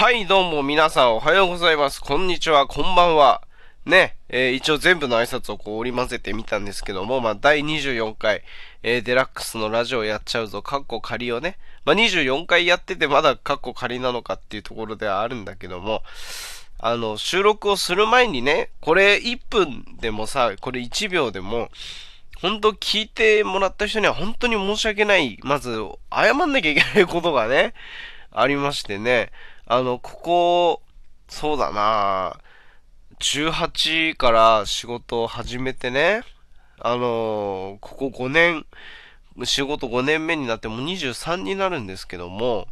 はい、どうも皆さんおはようございます。こんにちは、こんばんは。ね、えー一応全部の挨拶をこう織り交ぜてみたんですけども、まあ、第24回、えーデラックスのラジオやっちゃうぞ、カッコ仮をね、まあ、24回やっててまだカッコ仮なのかっていうところではあるんだけども、あの、収録をする前にね、これ1分でもさ、これ1秒でも、本当聞いてもらった人には本当に申し訳ない。まず、謝んなきゃいけないことがね、ありましてね。あの、ここ、そうだな18から仕事を始めてね。あの、ここ5年、仕事5年目になってもう23になるんですけども、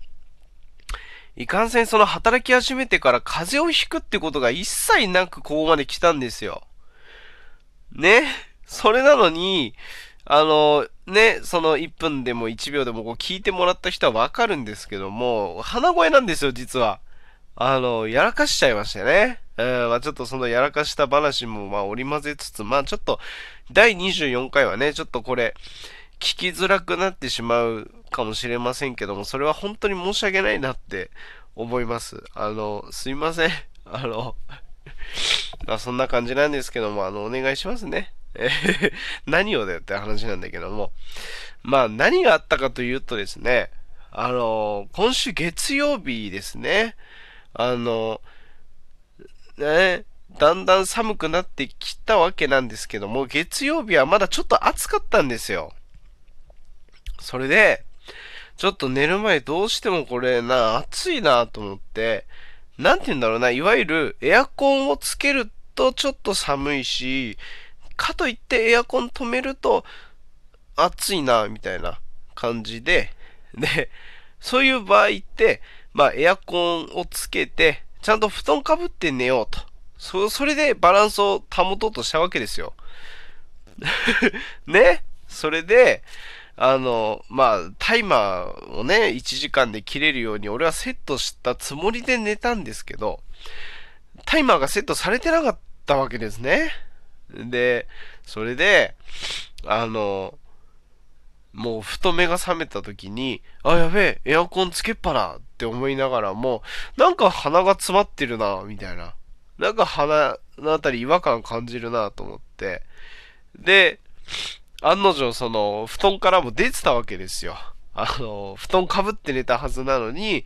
いかんせんその働き始めてから風邪をひくってことが一切なくここまで来たんですよ。ね。それなのに、あの、ね、その1分でも1秒でもこう聞いてもらった人はわかるんですけども、鼻声なんですよ、実は。あの、やらかしちゃいましたね。うん、まあちょっとそのやらかした話もまあ織り交ぜつつ、まあちょっと、第24回はね、ちょっとこれ、聞きづらくなってしまうかもしれませんけども、それは本当に申し訳ないなって思います。あの、すいません。あの、まあそんな感じなんですけども、あの、お願いしますね。え何をだよって話なんだけども。まあ何があったかというとですね、あの、今週月曜日ですね。あの、ね、だんだん寒くなってきたわけなんですけども、月曜日はまだちょっと暑かったんですよ。それで、ちょっと寝る前どうしてもこれな、暑いなと思って、なんて言うんだろうな、いわゆるエアコンをつけるとちょっと寒いし、かといってエアコン止めると暑いな、みたいな感じで、で、そういう場合って、まあエアコンをつけて、ちゃんと布団かぶって寝ようと。そ、それでバランスを保とうとしたわけですよ。ね？それで、あの、まあ、タイマーをね、1時間で切れるように俺はセットしたつもりで寝たんですけど、タイマーがセットされてなかったわけですね。で、それで、あの、もうふと目が覚めた時に、あ、やべえ、エアコンつけっぱなって思いながらも、なんか鼻が詰まってるな、みたいな。なんか鼻のあたり違和感感じるなと思って。で、案の定その、布団からも出てたわけですよ。あの、布団かぶって寝たはずなのに、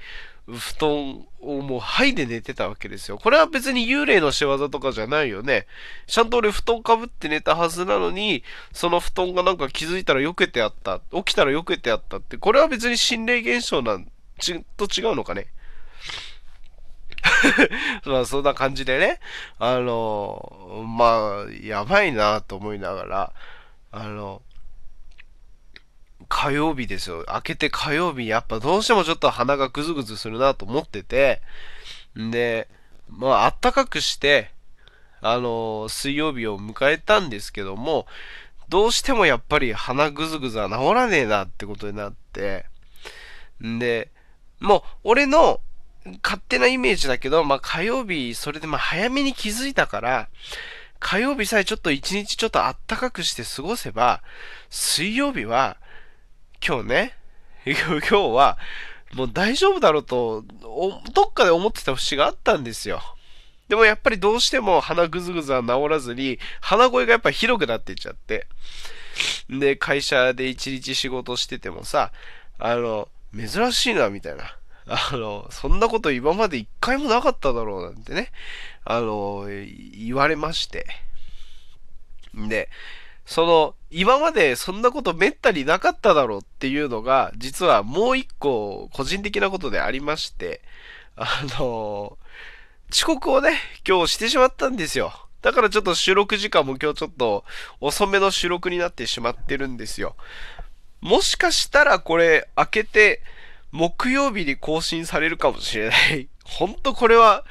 布団をもう剥いで寝てたわけですよ。これは別に幽霊の仕業とかじゃないよね。ちゃんと俺布団かぶって寝たはずなのに、その布団がなんか気づいたら避けてあった。起きたら避けてあったって、これは別に心霊現象なん、ちと違うのかね。まあそんな感じでね、あの、まあ、やばいなと思いながら、あの、火曜日ですよ。明けて火曜日、やっぱどうしてもちょっと鼻がぐずぐずするなと思ってて、んで、まあ、あったかくして、あの、水曜日を迎えたんですけども、どうしてもやっぱり鼻ぐずぐずは治らねえなってことになって、んで、もう、俺の勝手なイメージだけど、まあ火曜日、それでまあ早めに気づいたから、火曜日さえちょっと一日ちょっとあったかくして過ごせば、水曜日は、今日ね、今日は、もう大丈夫だろうと、どっかで思ってた節があったんですよ。でもやっぱりどうしても鼻ぐずぐずは治らずに、鼻声がやっぱ広くなっていっちゃって。で、会社で一日仕事しててもさ、あの、珍しいな、みたいな。あの、そんなこと今まで一回もなかっただろうなんてね、あの、言われまして。で、その、今までそんなことめったになかっただろうっていうのが、実はもう一個個人的なことでありまして、あの、遅刻をね、今日してしまったんですよ。だからちょっと収録時間も今日ちょっと遅めの収録になってしまってるんですよ。もしかしたらこれ開けて木曜日に更新されるかもしれない。ほんとこれは、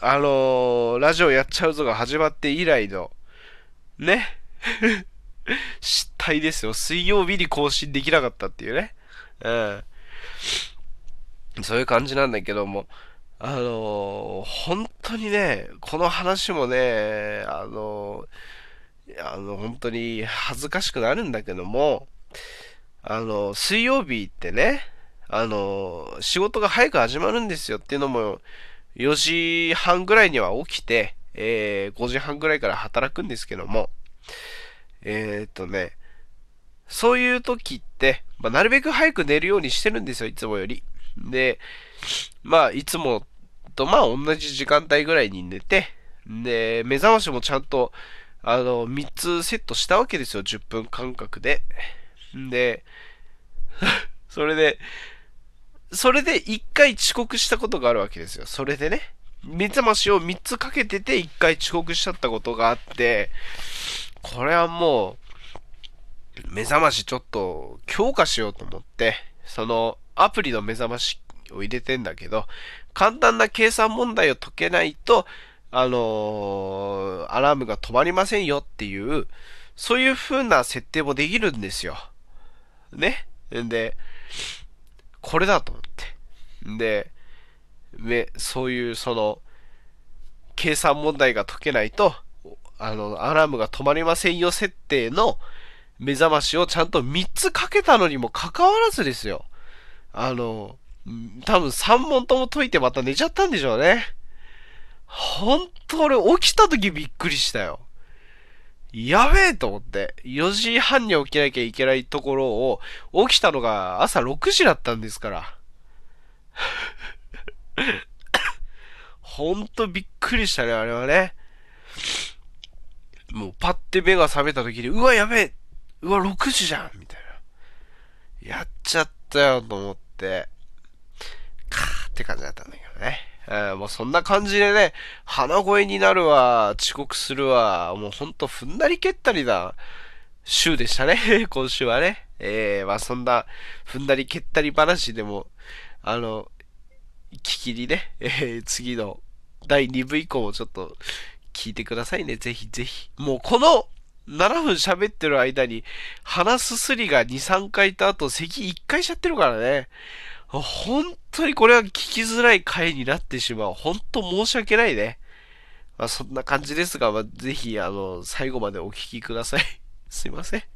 あのラジオやっちゃうぞが始まって以来の、ね。失態ですよ。水曜日に更新できなかったっていうね。うん。そういう感じなんだけども、あのー本当にね、この話もね、あのーあの、本当に恥ずかしくなるんだけども、あの、水曜日ってね、あの、仕事が早く始まるんですよっていうのも、4時半ぐらいには起きて、え、5時半ぐらいから働くんですけども、えー、っとね、そういう時って、まあ、なるべく早く寝るようにしてるんですよ、いつもより。で、まあ、いつもと、まあ、同じ時間帯ぐらいに寝て、で、目覚ましもちゃんと、あの、3つセットしたわけですよ、10分間隔で。で、それで、それで1回遅刻したことがあるわけですよ。それでね。目覚ましを3つかけてて1回遅刻しちゃったことがあって、これはもう、目覚ましちょっと強化しようと思って、そのアプリの目覚ましを入れてんだけど、簡単な計算問題を解けないと、あのー、アラームが止まりませんよっていう、そういう風な設定もできるんですよ。ね？んで、これだと思って。んで、め、そういうその、計算問題が解けないと、あの、アラームが止まりませんよ設定の目覚ましをちゃんと3つかけたのにもかかわらずですよ。あの、多分3問とも解いてまた寝ちゃったんでしょうね。ほんと俺起きた時びっくりしたよ。やべえと思って。4時半に起きなきゃいけないところを、起きたのが朝6時だったんですから。ほんとびっくりしたね、あれはね。もうパッて目が覚めた時に、うわ、やべえうわ、6時じゃんみたいな。やっちゃったよと思って、カーって感じだったんだけどね。えー、もうそんな感じでね、鼻声になるわ、遅刻するわ、もうほんとふんなり蹴ったりな週でしたね、今週はね。えー、まあそんなふんなり蹴ったり話でも、あの、聞きにね、えー、次の第2部以降もちょっと聞いてくださいね、ぜひぜひ。もうこの7分喋ってる間に、鼻すすりが2、3回とあと咳1回しちゃってるからね。本当にこれは聞きづらい回になってしまう。本当申し訳ないね。まあ、そんな感じですが、まあ、ぜひ、あの、最後までお聞きください。すいません。